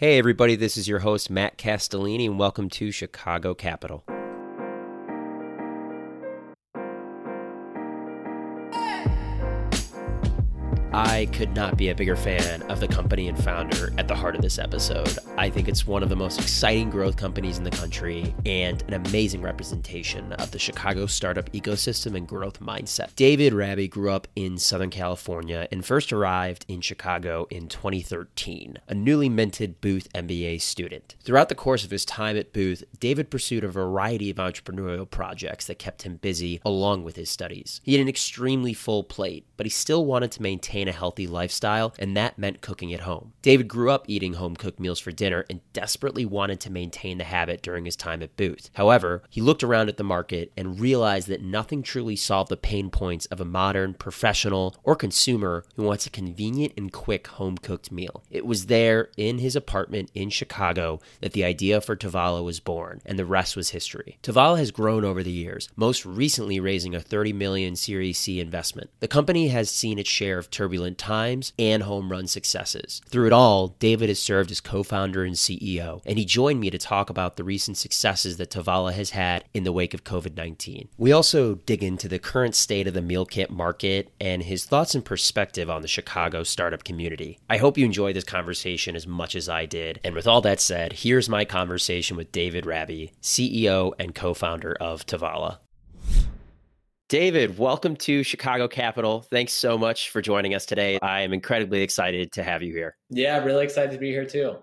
Hey, everybody, this is your host, Matt Castellini, and welcome to Chicago Capital. I could not be a bigger fan of the company and founder at the heart of this episode. I think it's one of the most exciting growth companies in the country and an amazing representation of the Chicago startup ecosystem and growth mindset. David Rabie grew up in Southern California and first arrived in Chicago in 2013, a newly minted Booth MBA student. Throughout the course of his time at Booth, David pursued a variety of entrepreneurial projects that kept him busy along with his studies. He had an extremely full plate, but he still wanted to maintain a healthy lifestyle, and that meant cooking at home. David grew up eating home cooked meals for dinner and desperately wanted to maintain the habit during his time at Booth. However, he looked around at the market and realized that nothing truly solved the pain points of a modern professional or consumer who wants a convenient and quick home cooked meal. It was there in his apartment in Chicago that the idea for Tovala was born, and the rest was history. Tovala has grown over the years, most recently raising a 30 million Series C investment. The company has seen its share of turbulent times and home run successes. Through it all, David has served as co founder and CEO, and he joined me to talk about the recent successes that Tovala has had in the wake of COVID 19. We also dig into the current state of the meal kit market and his thoughts and perspective on the Chicago startup community. I hope you enjoy this conversation as much as I did. And with all that said, here's my conversation with David Rabie, CEO and co founder of Tovala. David, welcome to Chicago Capital. Thanks so much for joining us today. I am incredibly excited to have you here. Yeah, really excited to be here too.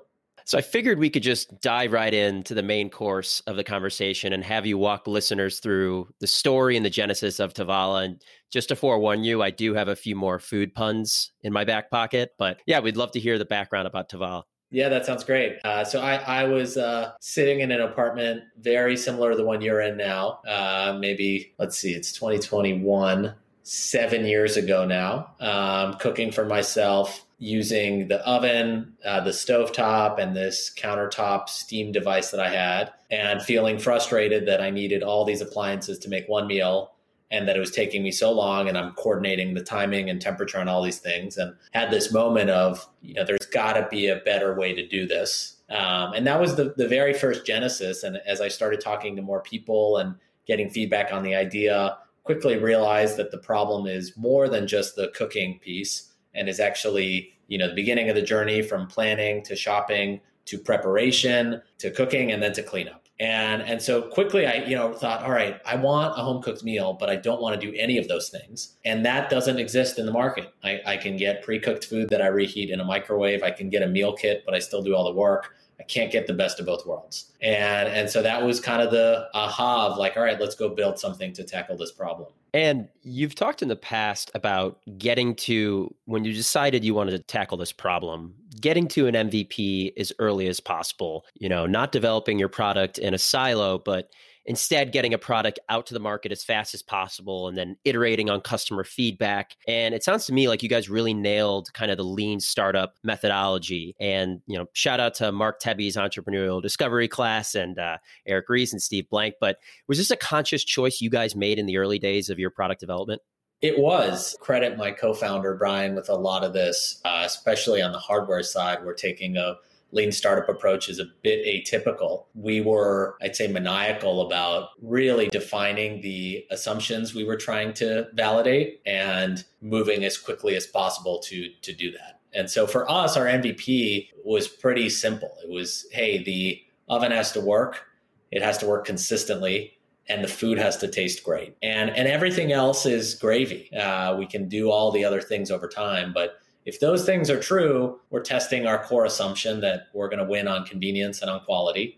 So I figured we could just dive right into the main course of the conversation and have you walk listeners through the story and the genesis of Tovala. And just to forewarn you, I do have a few more food puns in my back pocket. But yeah, we'd love to hear the background about Tovala. Yeah, that sounds great. Uh, so I, I was uh, sitting in an apartment very similar to the one you're in now. Uh, maybe let's see, it's 2021, seven years ago now. Um, cooking for myself using the oven, uh, the stovetop, and this countertop steam device that I had, and feeling frustrated that I needed all these appliances to make one meal and that it was taking me so long and I'm coordinating the timing and temperature and all these things and had this moment of, you know, there's got to be a better way to do this. Um, and that was the, the very first genesis. And as I started talking to more people and getting feedback on the idea, quickly realized that the problem is more than just the cooking piece and is actually, you know, the beginning of the journey from planning to shopping to preparation to cooking and then to cleanup. And and so quickly I, you know, thought, all right, I want a home cooked meal, but I don't want to do any of those things. And that doesn't exist in the market. I, I can get pre-cooked food that I reheat in a microwave. I can get a meal kit, but I still do all the work. I can't get the best of both worlds. And and so that was kind of the aha of like, all right, let's go build something to tackle this problem. And you've talked in the past about getting to when you decided you wanted to tackle this problem, getting to an MVP as early as possible, you know, not developing your product in a silo, but instead getting a product out to the market as fast as possible and then iterating on customer feedback. And it sounds to me like you guys really nailed kind of the lean startup methodology. And, you know, shout out to Mark Tebbe's entrepreneurial discovery class and uh, Eric Ries and Steve Blank. But was this a conscious choice you guys made in the early days of your product development? It was. Credit my co founder, Brian, with a lot of this, uh, especially on the hardware side. We're taking a lean startup approach is a bit atypical. We were, I'd say, maniacal about really defining the assumptions we were trying to validate and moving as quickly as possible to, to do that. And so for us, our MVP was pretty simple. It was, hey, the oven has to work, it has to work consistently, and the food has to taste great. And and everything else is gravy. Uh, we can do all the other things over time, but if those things are true, we're testing our core assumption that we're going to win on convenience and on quality.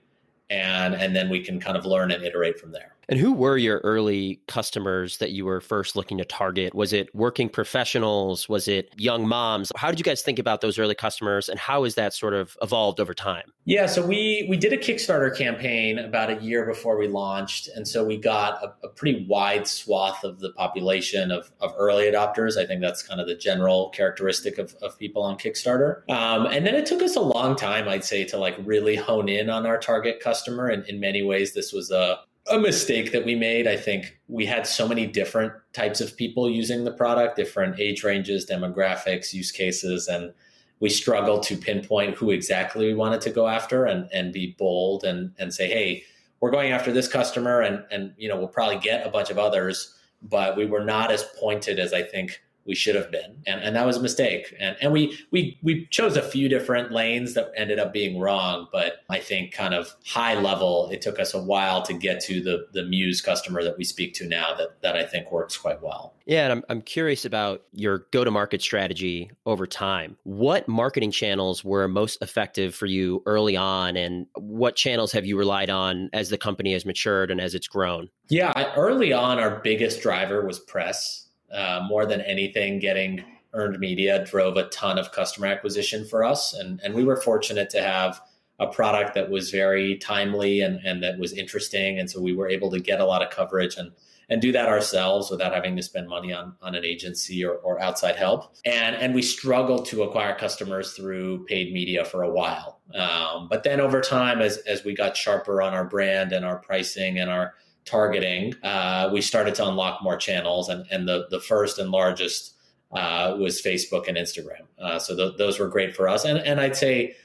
And, and then we can kind of learn and iterate from there. And who were your early customers that you were first looking to target? Was it working professionals? Was it young moms? How did you guys think about those early customers and how has that sort of evolved over time? Yeah, so we we did a Kickstarter campaign about a year before we launched. And so we got a, a pretty wide swath of the population of, of early adopters. I think that's kind of the general characteristic of, of people on Kickstarter. Um, and then it took us a long time, I'd say, to like really hone in on our target customer. And in many ways, this was a a mistake that we made. I think we had so many different types of people using the product, different age ranges, demographics, use cases, and we struggled to pinpoint who exactly we wanted to go after and, and be bold and, and say, hey, we're going after this customer and, and you know we'll probably get a bunch of others, but we were not as pointed as I think we should have been. And, and that was a mistake. And and we we we chose a few different lanes that ended up being wrong but i think kind of high level it took us a while to get to the the muse customer that we speak to now that that i think works quite well. Yeah and i'm, I'm curious about your go to market strategy over time. What marketing channels were most effective for you early on and what channels have you relied on as the company has matured and as it's grown? Yeah early on our biggest driver was press uh, more than anything, getting earned media drove a ton of customer acquisition for us. And, and we were fortunate to have a product that was very timely and, and that was interesting. And so we were able to get a lot of coverage and, and do that ourselves without having to spend money on, on an agency or, or outside help. And, and we struggled to acquire customers through paid media for a while. Um, but then over time, as, as we got sharper on our brand and our pricing and our targeting, uh, we started to unlock more channels, and, and the the first and largest uh, was Facebook and Instagram. Uh, so th- those were great for us, and and I'd say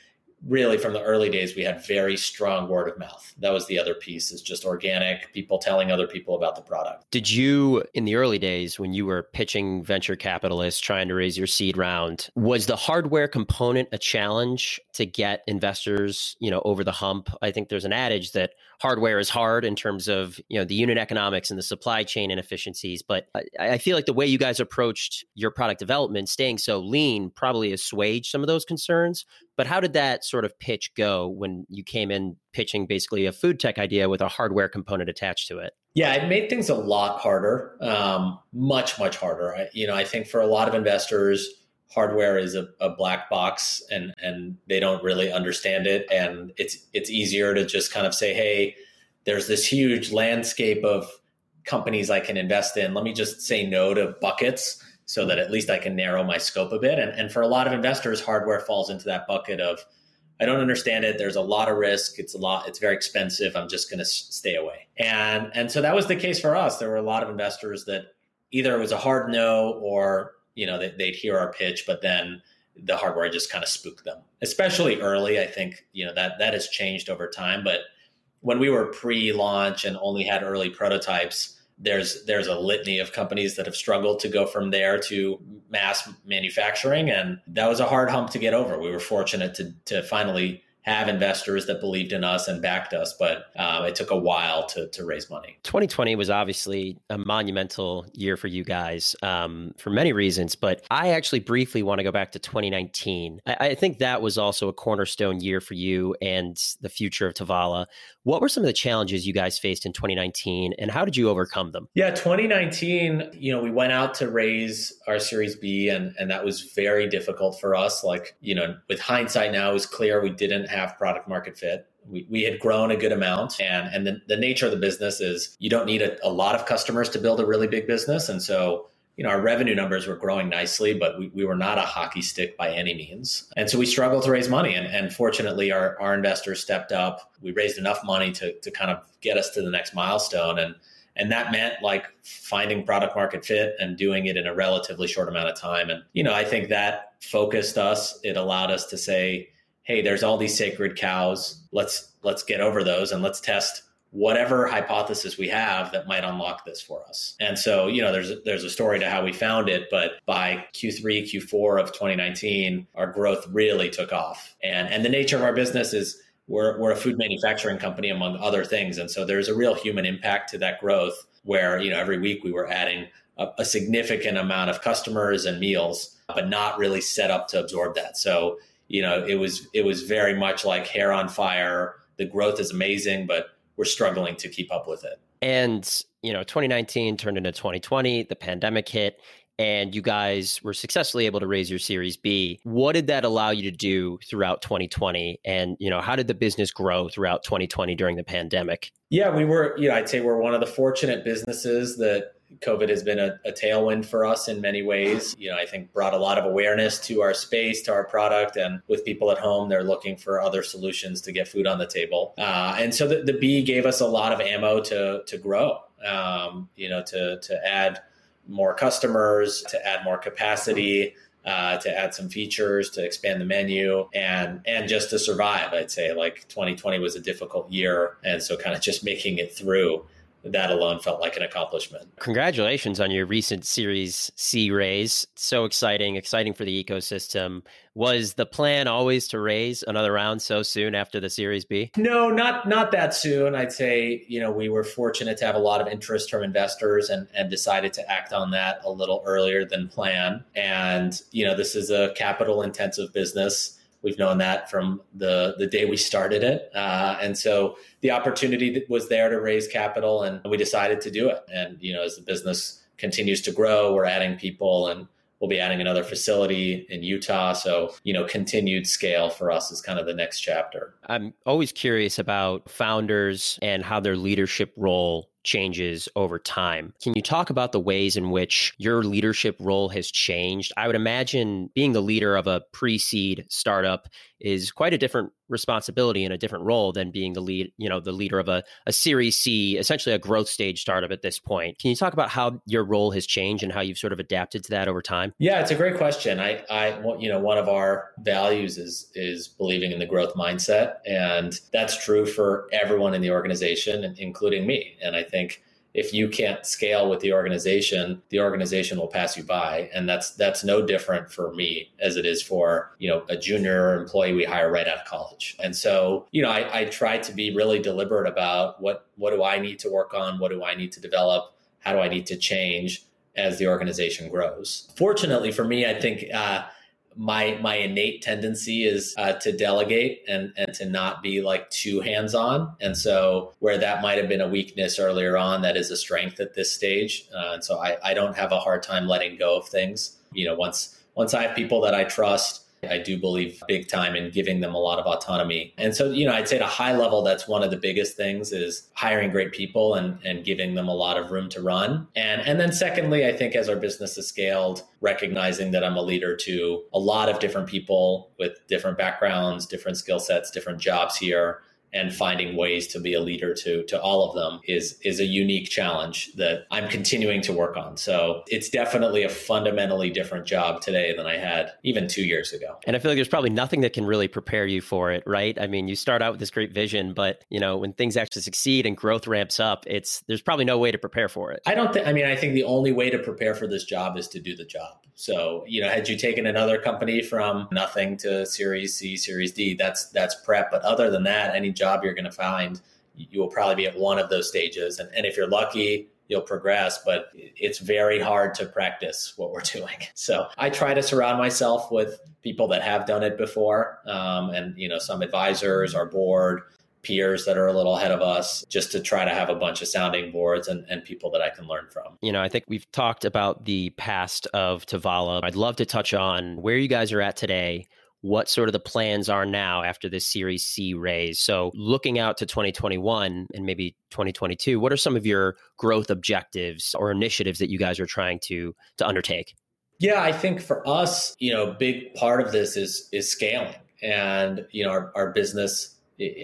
really from the early days we had very strong word of mouth. That was the other piece is just organic people telling other people about the product. Did you in the early days when you were pitching venture capitalists trying to raise your seed round was the hardware component a challenge to get investors you know over the hump? I think there's an adage that hardware is hard in terms of you know the unit economics and the supply chain inefficiencies but I, I, feel like the way you guys approached your product development staying so lean probably assuaged some of those concerns but how did that sort of pitch go when you came in pitching basically a food tech idea with a hardware component attached to it? Yeah it made things a lot harder um, much much harder. I, you know i think for a lot of investors hardware is a, a, black box and and they don't really understand it. And it's it's easier to just kind of say hey there's this huge landscape of companies I can invest in. Let me just say no to buckets so that at least I can narrow my scope a bit. And and for a lot of investors hardware falls into that bucket of I don't understand it. There's a lot of risk. It's a lot it's very expensive. I'm just going to stay away. And and so that was the case for us. There were a lot of investors that either it was a hard no or you know, they, would hear our pitch, but then the hardware just kind of spooked them, especially early. I think, you know, that, that has changed over time. But when we were pre-launch and only had early prototypes, there's there's a litany of companies that have struggled to go from there to mass manufacturing. And that was a hard hump to get over. We were fortunate to to finally have investors that believed in us and backed us, but uh, it took a while to, to raise money. 2020 was obviously a monumental year for you guys um, for many reasons, but I actually briefly want to go back to 2019. I, I, think that was also a cornerstone year for you and the future of Tovala. What were some of the challenges you guys faced in 2019 and how did you overcome them? Yeah, 2019, you know, we went out to raise our Series B and, and that was very difficult for us. Like, you know, with hindsight now, it was clear we didn't have product market fit. We, we had grown a good amount and, and the, the nature of the business is you don't need a, a lot of customers to build a really big business. And so you know, our revenue numbers were growing nicely, but we, we were not a hockey stick by any means. And so we struggled to raise money. And, and fortunately, our, our investors stepped up. We raised enough money to, to kind of get us to the next milestone. And, and that meant like finding product market fit and doing it in a relatively short amount of time. And, you know, I think that focused us. It allowed us to say, hey, there's all these sacred cows. Let's, let's get over those and let's test whatever hypothesis we have that might unlock this for us. And so, you know, there's there's a story to how we found it, but by Q3, Q4 of 2019, our growth really took off. And and the nature of our business is we're we're a food manufacturing company among other things, and so there's a real human impact to that growth where, you know, every week we were adding a, a significant amount of customers and meals, but not really set up to absorb that. So, you know, it was it was very much like hair on fire. The growth is amazing, but we're struggling to keep up with it. And, you know, 2019 turned into 2020, the pandemic hit, and you guys were successfully able to raise your Series B. What did that allow you to do throughout 2020? And, you know, how did the business grow throughout 2020 during the pandemic? Yeah, we were, you know, I'd say we're one of the fortunate businesses that COVID has been a, a, tailwind for us in many ways. You know, I think brought a lot of awareness to our space, to our product, and with people at home, they're looking for other solutions to get food on the table. Uh, and so the, the B gave us a lot of ammo to to grow. Um, you know, to to add more customers, to add more capacity. uh, to add some features, to expand the menu, and and just to survive. I'd say like 2020 was a difficult year, and so kind of just making it through that alone felt like an accomplishment. Congratulations on your recent Series C raise. So exciting, exciting for the ecosystem. Was the plan always to raise another round so soon after the Series B? No, not not that soon. I'd say, you know, we were fortunate to have a lot of interest from investors and, and decided to act on that a little earlier than planned. And, you know, this is a capital intensive business We've known that from the the day we started it, uh, and so the opportunity was there to raise capital, and we decided to do it. And you know, as the business continues to grow, we're adding people, and we'll be adding another facility in Utah. So you know, continued scale for us is kind of the next chapter. I'm always curious about founders and how their leadership role changes over time. Can you talk about the ways in which your leadership role has changed? I would imagine being the leader of a pre seed startup is quite a different responsibility and a different role than being the lead, you know, the leader of a, a series C, essentially a growth stage startup at this point. Can you talk about how your role has changed and how you've sort of adapted to that over time? Yeah, it's a great question. I, I, you know, one of our values is, is believing in the growth mindset. And that's true for everyone in the organization, including me. And I think if you can't scale with the organization, the organization will pass you by. And that's that's no different for me as it is for, you know, a junior employee we hire right out of college. And so, you know, I, I try to be really deliberate about what what do I need to work on? What do I need to develop? How do I need to change as the organization grows? Fortunately for me, I think uh, my my innate tendency is uh, to delegate and and to not be like too hands on and so where that might have been a weakness earlier on that is a strength at this stage. Uh, and so I, I don't have a hard time letting go of things. You know once once i have people that i trust I do believe big time in giving them a lot of autonomy. And so, you know, I'd say at a high level, that's one of the biggest things is hiring great people and, and giving them a lot of room to run. And, and then secondly, I think as our business has scaled, recognizing that I'm a leader to a lot of different people with different backgrounds, different skill sets, different jobs here and finding ways to be a leader to to all of them is is a unique challenge that I'm continuing to work on. So it's definitely a fundamentally different job today than I had even two years ago. And I feel like there's probably nothing that can really prepare you for it, right? I mean, you start out with this great vision, but you know when things actually succeed and growth ramps up, it's there's probably no way to prepare for it. I don't think. I mean, I think the only way to prepare for this job is to do the job. So you know, had you taken another company from nothing to Series C, Series D, that's that's prep. But other than that, any job job you're going to find, you will probably be at one of those stages. And, and if you're lucky, you'll progress, but it's very hard to practice what we're doing. So I try to surround myself with people that have done it before, um, and you know, some advisors, our board, peers that are a little ahead of us, just to try to have a bunch of sounding boards and, and people that I can learn from. You know, I think we've talked about the past of Tovala. I'd love to touch on where you guys are at today what sort of the plans are now after this Series C raise. So, looking out to 2021 and maybe 2022, what are some of your growth objectives or initiatives that you guys are trying to to undertake? Yeah, I think for us, you know, big part of this is is scaling, and you know, our, our business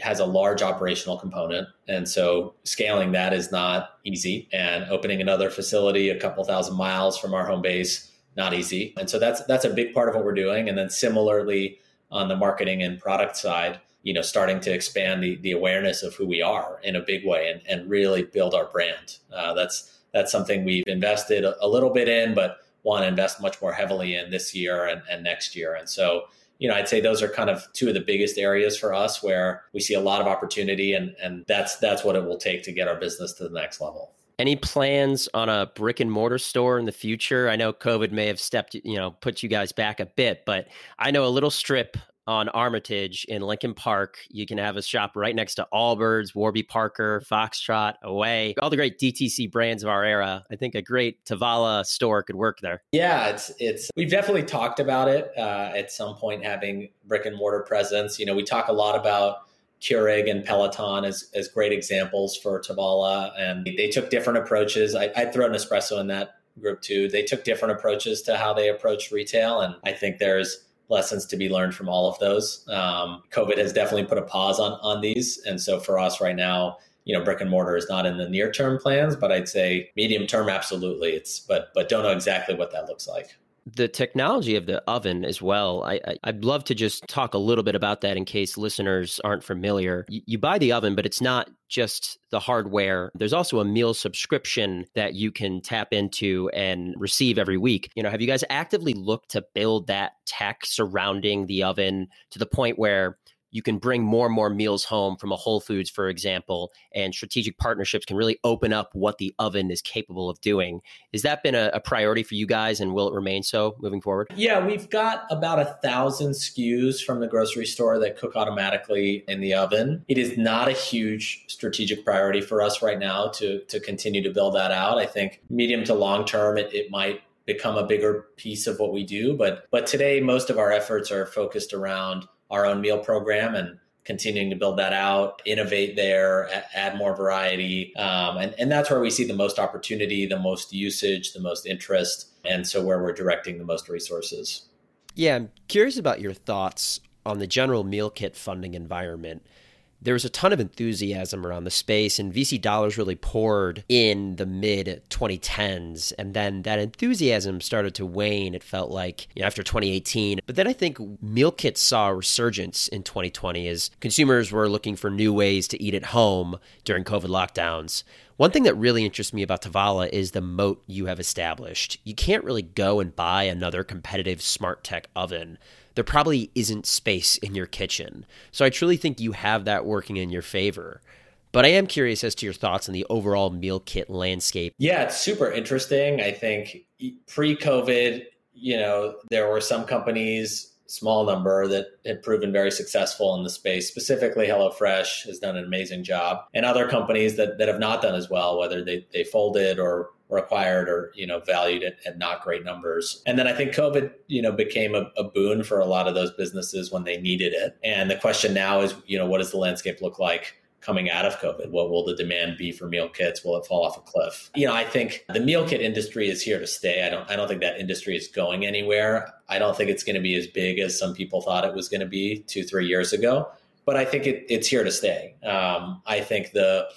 has a large operational component, and so scaling that is not easy. And opening another facility a couple thousand miles from our home base not easy. And so that's that's a big part of what we're doing. And then similarly on the marketing and product side, you know, starting to expand the the awareness of who we are in a big way and, and really build our brand. Uh, that's that's something we've invested a, little bit in, but want to invest much more heavily in this year and, and next year. And so, you know, I'd say those are kind of two of the biggest areas for us where we see a lot of opportunity and and that's that's what it will take to get our business to the next level. Any plans on a brick and mortar store in the future? I know COVID may have stepped, you know, put you guys back a bit, but I know a little strip on Armitage in Lincoln Park. You can have a shop right next to Allbirds, Warby Parker, Foxtrot, Away, all the great DTC brands of our era. I think a great Tovala store could work there. Yeah, it's it's we've definitely talked about it uh, at some point having brick and mortar presence. You know, we talk a lot about Keurig and Peloton as, as great examples for Tovala. And they took different approaches. I, I'd throw Nespresso in that group too. They took different approaches to how they approach retail. And I think there's lessons to be learned from all of those. Um, COVID has definitely put a pause on, on these. And so for us right now, you know, brick and mortar is not in the near term plans, but I'd say medium term, absolutely. It's, but, but don't know exactly what that looks like. The technology of the oven as well. I, I would love to just talk a little bit about that in case listeners aren't familiar. You, you buy the oven, but it's not just the hardware. There's also a meal subscription that you can tap into and receive every week. You know, have you guys actively looked to build that tech surrounding the oven to the point where you can bring more and more meals home from a Whole Foods, for example, and strategic partnerships can really open up what the oven is capable of doing. Has that been a, a, priority for you guys, and will it remain so moving forward? Yeah, we've got about a thousand SKUs from the grocery store that cook automatically in the oven. It is not a huge strategic priority for us right now to to continue to build that out. I think medium to long term, it, it might become a bigger piece of what we do, but but today most of our efforts are focused around our own meal program and continuing to build that out, innovate there, add more variety. Um, and, and that's where we see the most opportunity, the most usage, the most interest, and so where we're directing the most resources. Yeah, I'm curious about your thoughts on the general meal kit funding environment there was a ton of enthusiasm around the space, and VC dollars really poured in the mid 2010s. And then that enthusiasm started to wane, it felt like, you know, after 2018. But then I think meal kits saw a resurgence in 2020 as consumers were looking for new ways to eat at home during COVID lockdowns. One thing that really interests me about Tovala is the moat you have established. You can't really go and buy another competitive smart tech oven there probably isn't space in your kitchen. So I truly think you have that working in your favor. But I am curious as to your thoughts on the overall meal kit landscape. Yeah, it's super interesting. I think pre COVID, you know, there were some companies, small number, that had proven very successful in the space. Specifically, HelloFresh has done an amazing job, and other companies that, that have not done as well, whether they, they folded or required or you know valued at, at not great numbers. And then i think covid you know became a, a, boon for a lot of those businesses when they needed it. And the question now is you know what does the landscape look like coming out of covid? What will the demand be for meal kits? Will it fall off a cliff? You know i think the meal kit industry is here to stay. I don't i don't think that industry is going anywhere. I don't think it's going to be as big as some people thought it was going to be two three years ago but I think it, it's here to stay. Um, I think the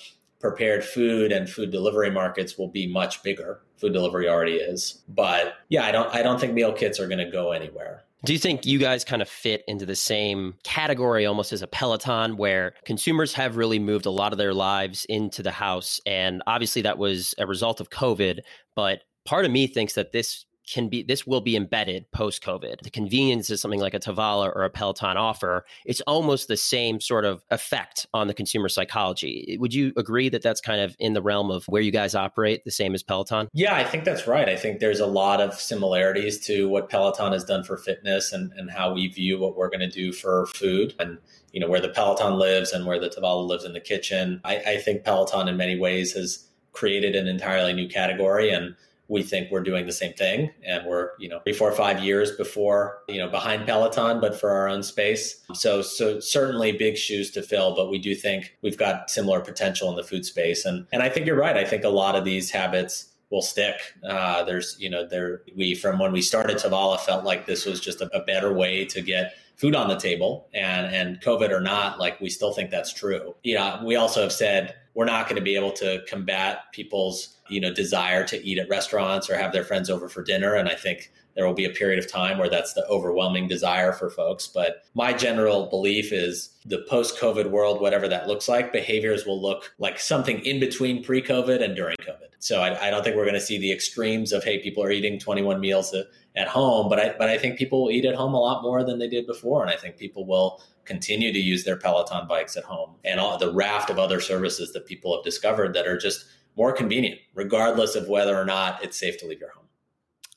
prepared food and food delivery markets will be much bigger. Food delivery already is. But yeah, I don't I don't think meal kits are going to go anywhere. Do you think you guys kind of fit into the same category almost as a Peloton where consumers have really moved a lot of their lives into the house and obviously that was a result of COVID, but part of me thinks that this can be this will be embedded post COVID. The convenience of something like a Tovala or a Peloton offer, it's almost the same sort of effect on the consumer psychology. Would you agree that that's kind of in the realm of where you guys operate, the same as Peloton? Yeah, I think that's right. I think there's a lot of similarities to what Peloton has done for fitness and, and how we view what we're going to do for food and you know where the Peloton lives and where the Tovala lives in the kitchen. I, I think Peloton in many ways has created an entirely new category and we think we're doing the same thing. And we're you know three four five years before you know behind peloton but for our own space. So so certainly big shoes to fill but we do think we've got similar potential in the food space. And and i think you're right. I think a lot of these habits will stick. Uh, there's you know there we from when we started Tovala felt like this was just a, a better way to get food on the table. And and covid or not like we still think that's true. You know we also have said we're not going to be able to combat people's you know desire to eat at restaurants or have their friends over for dinner. And i think there will be a period of time where that's the overwhelming desire for folks. But my general belief is the post covid world whatever that looks like behaviors will look like something in between pre covid and during covid. So I, I don't think we're going to see the extremes of hey people are eating 21 meals at home but i but i think people will eat at home a lot more than they did before. And i think people will continue to use their peloton bikes at home and all the raft of other services that people have discovered that are just more convenient, regardless of whether or not it's safe to leave your home.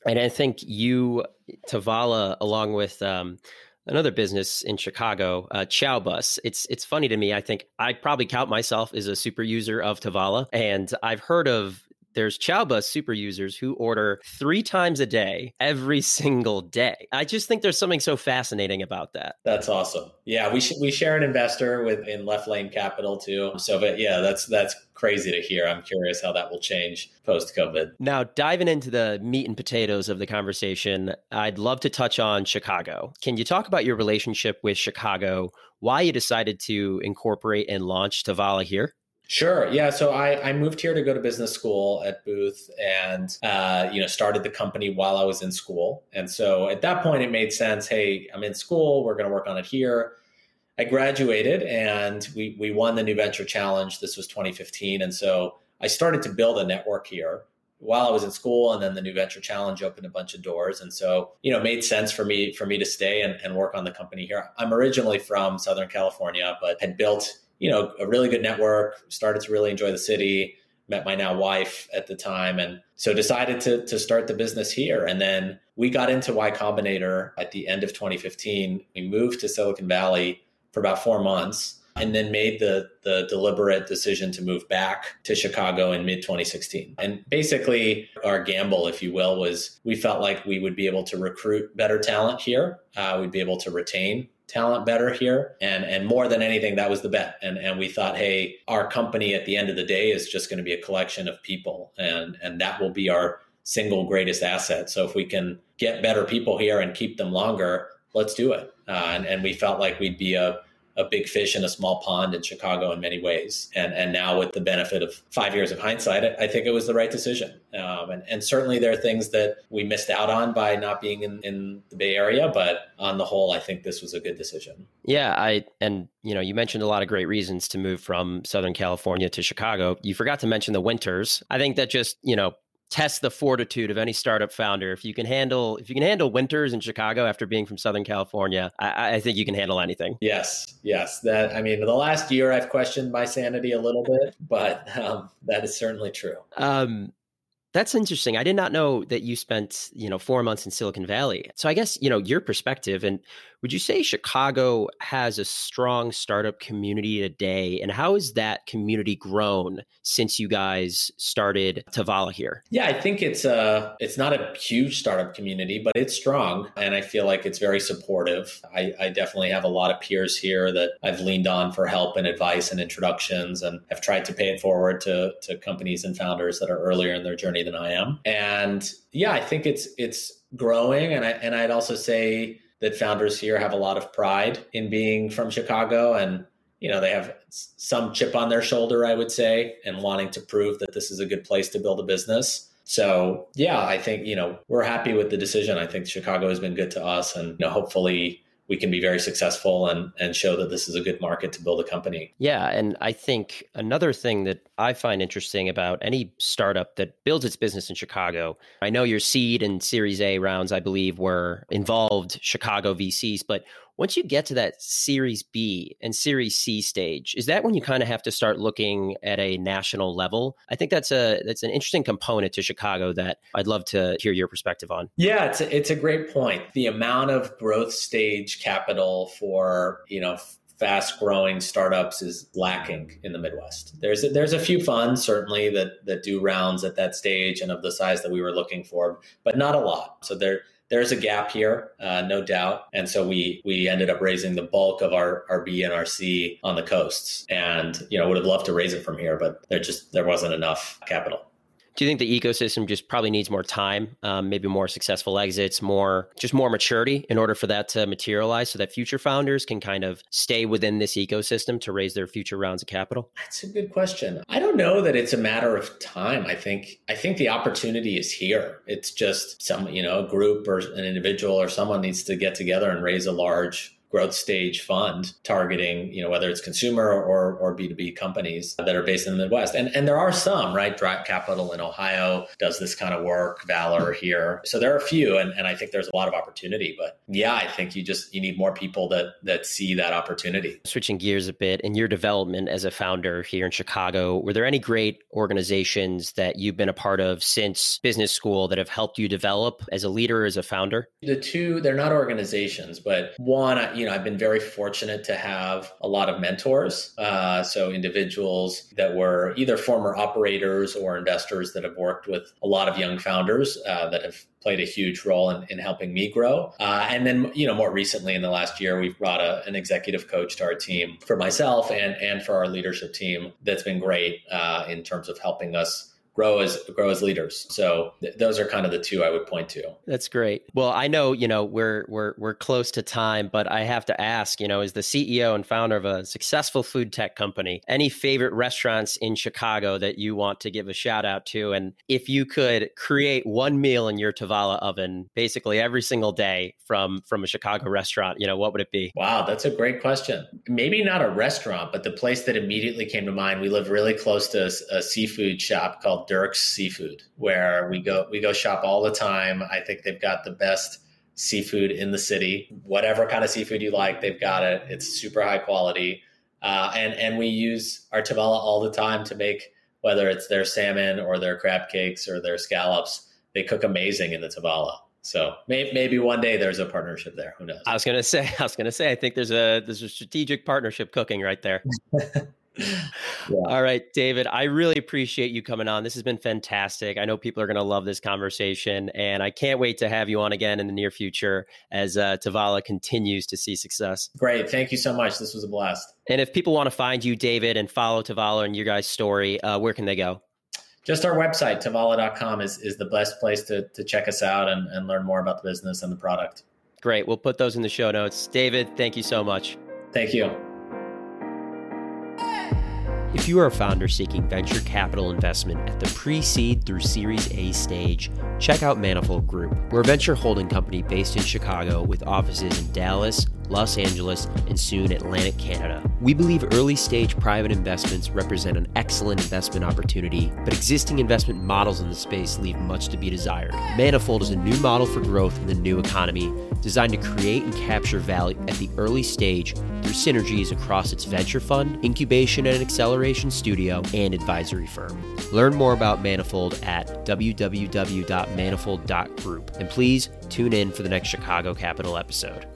And I think you, Tovala, along with um, another business in Chicago, uh, Chowbus. It's it's funny to me. I think I probably count myself as a super user of Tovala, and I've heard of there's Chowbus super users who order three times a day, every single day. I just think there's something so fascinating about that. That's awesome. Yeah, we sh- we share an investor with in Left Lane Capital too. So, but yeah, that's that's crazy to hear. I'm curious how that will change post COVID. Now, diving into the meat and potatoes of the conversation, I'd love to touch on Chicago. Can you talk about your relationship with Chicago? Why you decided to incorporate and launch Tovala here? Sure. Yeah. So I, I moved here to go to business school at Booth and, uh, you know, started the company while I was in school. And so at that point, it made sense. Hey, I'm in school. We're going to work on it here. I graduated and we, we won the New Venture Challenge. This was 2015. And so I started to build a network here while I was in school, and then the New Venture Challenge opened a bunch of doors, and so you know, made sense for me for me to stay and, and work on the company here. I'm originally from Southern California, but had built you know a really good network, started to really enjoy the city, met my now wife at the time, and so decided to to start the business here. And then we got into Y Combinator at the end of 2015. We moved to Silicon Valley for about four months and then made the the deliberate decision to move back to Chicago in mid 2016. And basically, our gamble, if you will, was we felt like we would be able to recruit better talent here. Uh, we'd be able to retain talent better here and and more than anything that was the bet. And and we thought hey our company at the end of the day is just going to be a collection of people and and that will be our single greatest asset. So if we can get better people here and keep them longer let's do it. Uh, and and we felt like we'd be a a big fish in a small pond in Chicago in many ways. And and now with the benefit of five years of hindsight, I think it was the right decision. Um, and, and certainly there are things that we missed out on by not being in, in the Bay Area, but on the whole, I think this was a good decision. Yeah, I and you know you mentioned a lot of great reasons to move from Southern California to Chicago. You forgot to mention the winters. I think that just you know test the fortitude of any startup founder. If you can handle if you can handle winters in Chicago after being from Southern California, I, I, think you can handle anything. Yes, yes. That I mean, the last year I've questioned my sanity a little bit, but um, that is certainly true. Um, that's interesting. I did not know that you spent, you know, four months in Silicon Valley. So I guess, you know, your perspective and would you say Chicago has a strong startup community today? And how has that community grown since you guys started Tovala here? Yeah, I think it's a uh, it's not a huge startup community, but it's strong, and I feel like it's very supportive. I, I definitely have a lot of peers here that I've leaned on for help and advice and introductions, and have tried to pay it forward to to companies and founders that are earlier in their journey than I am. And yeah, I think it's it's growing, and I and I'd also say that founders here have a lot of pride in being from Chicago and you know they have some chip on their shoulder I would say and wanting to prove that this is a good place to build a business. So, yeah, I think, you know, we're happy with the decision. I think Chicago has been good to us and you know hopefully we can be very successful and and show that this is a good market to build a company. Yeah, and I think another thing that I find interesting about any startup that builds its business in Chicago, I know your seed and Series A rounds, I believe, were involved Chicago VCs, but once you get to that Series B and Series C stage, is that when you kind of have to start looking at a national level? I think that's a that's an interesting component to Chicago that I'd love to hear your perspective on. Yeah, it's a, it's a great point. The amount of growth stage capital for you know fast growing startups is lacking in the Midwest. There's a, there's a few funds certainly that that do rounds at that stage and of the size that we were looking for, but not a lot. So there there's a gap here, uh, no doubt. And so we we ended up raising the bulk of our, our B and our C on the coasts. And, you know, would have loved to raise it from here, but there just there wasn't enough capital. Do you think the ecosystem just probably needs more time, um, maybe more successful exits, more just more maturity in order for that to materialize, so that future founders can kind of stay within this ecosystem to raise their future rounds of capital? That's a good question. I don't know that it's a matter of time. I think I think the opportunity is here. It's just some you know a group or an individual or someone needs to get together and raise a large growth stage fund targeting, you know, whether it's consumer or, or B2B companies that are based in the Midwest. And, and there are some, right? Drive Capital in Ohio does this kind of work, Valor here. So there are a few, and, and I think there's a lot of opportunity. But yeah, I think you just, you need more people that, that see that opportunity. Switching gears a bit, in your development as a founder here in Chicago, were there any great organizations that you've been a part of since business school that have helped you develop as a leader, as a founder? The two, they're not organizations, but one, you know, I've been very fortunate to have a lot of mentors. Uh, so individuals that were either former operators or investors that have worked with a lot of young founders uh, that have played a huge role in, in helping me grow. Uh, and then, you know, more recently in the last year, we've brought a, an executive coach to our team for myself and, and for our leadership team that's been great uh, in terms of helping us grow as grow as leaders. So th- those are kind of the two I would point to. That's great. Well, I know you know we're we're we're close to time, but I have to ask, you know, as the CEO and founder of a successful food tech company, any favorite restaurants in Chicago that you want to give a shout out to? And if you could create one meal in your Tovala oven, basically every single day from from a Chicago restaurant, you know, what would it be? Wow, that's a great question. Maybe not a restaurant, but the place that immediately came to mind. We live really close to a, a seafood shop called Dirk's Seafood, where we go we go shop all the time. I think they've got the best seafood in the city. Whatever kind of seafood you like, they've got it. It's super high quality, uh, and and we use our Tovala all the time to make whether it's their salmon or their crab cakes or their scallops. They cook amazing in the Tovala. So maybe, maybe one day there's a partnership there. Who knows? I was gonna say, I was gonna say, I think there's a there's a strategic partnership cooking right there. Yeah. All right, David, I really appreciate you coming on. This has been fantastic. I know people are going to love this conversation, and I can't wait to have you on again in the near future as uh, Tovala continues to see success. Great. Thank you so much. This was a blast. And if people want to find you, David, and follow Tovala and your guys' story, uh, where can they go? just our website, tovala.com, is, is the best place to, to check us out and, and learn more about the business and the product. Great. We'll put those in the show notes. David, thank you so much. Thank you. If you are a founder seeking venture capital investment at the pre seed through Series A stage, check out Manifold Group. We're a venture holding company based in Chicago with offices in Dallas, Los Angeles, and soon Atlantic Canada. We believe early stage private investments represent an excellent investment opportunity, but existing investment models in the space leave much to be desired. Manifold is a new model for growth in the new economy, designed to create and capture value at the early stage through synergies across its venture fund, incubation and acceleration studio, and advisory firm. Learn more about Manifold at www.manifold.group, and please tune in for the next Chicago Capital episode.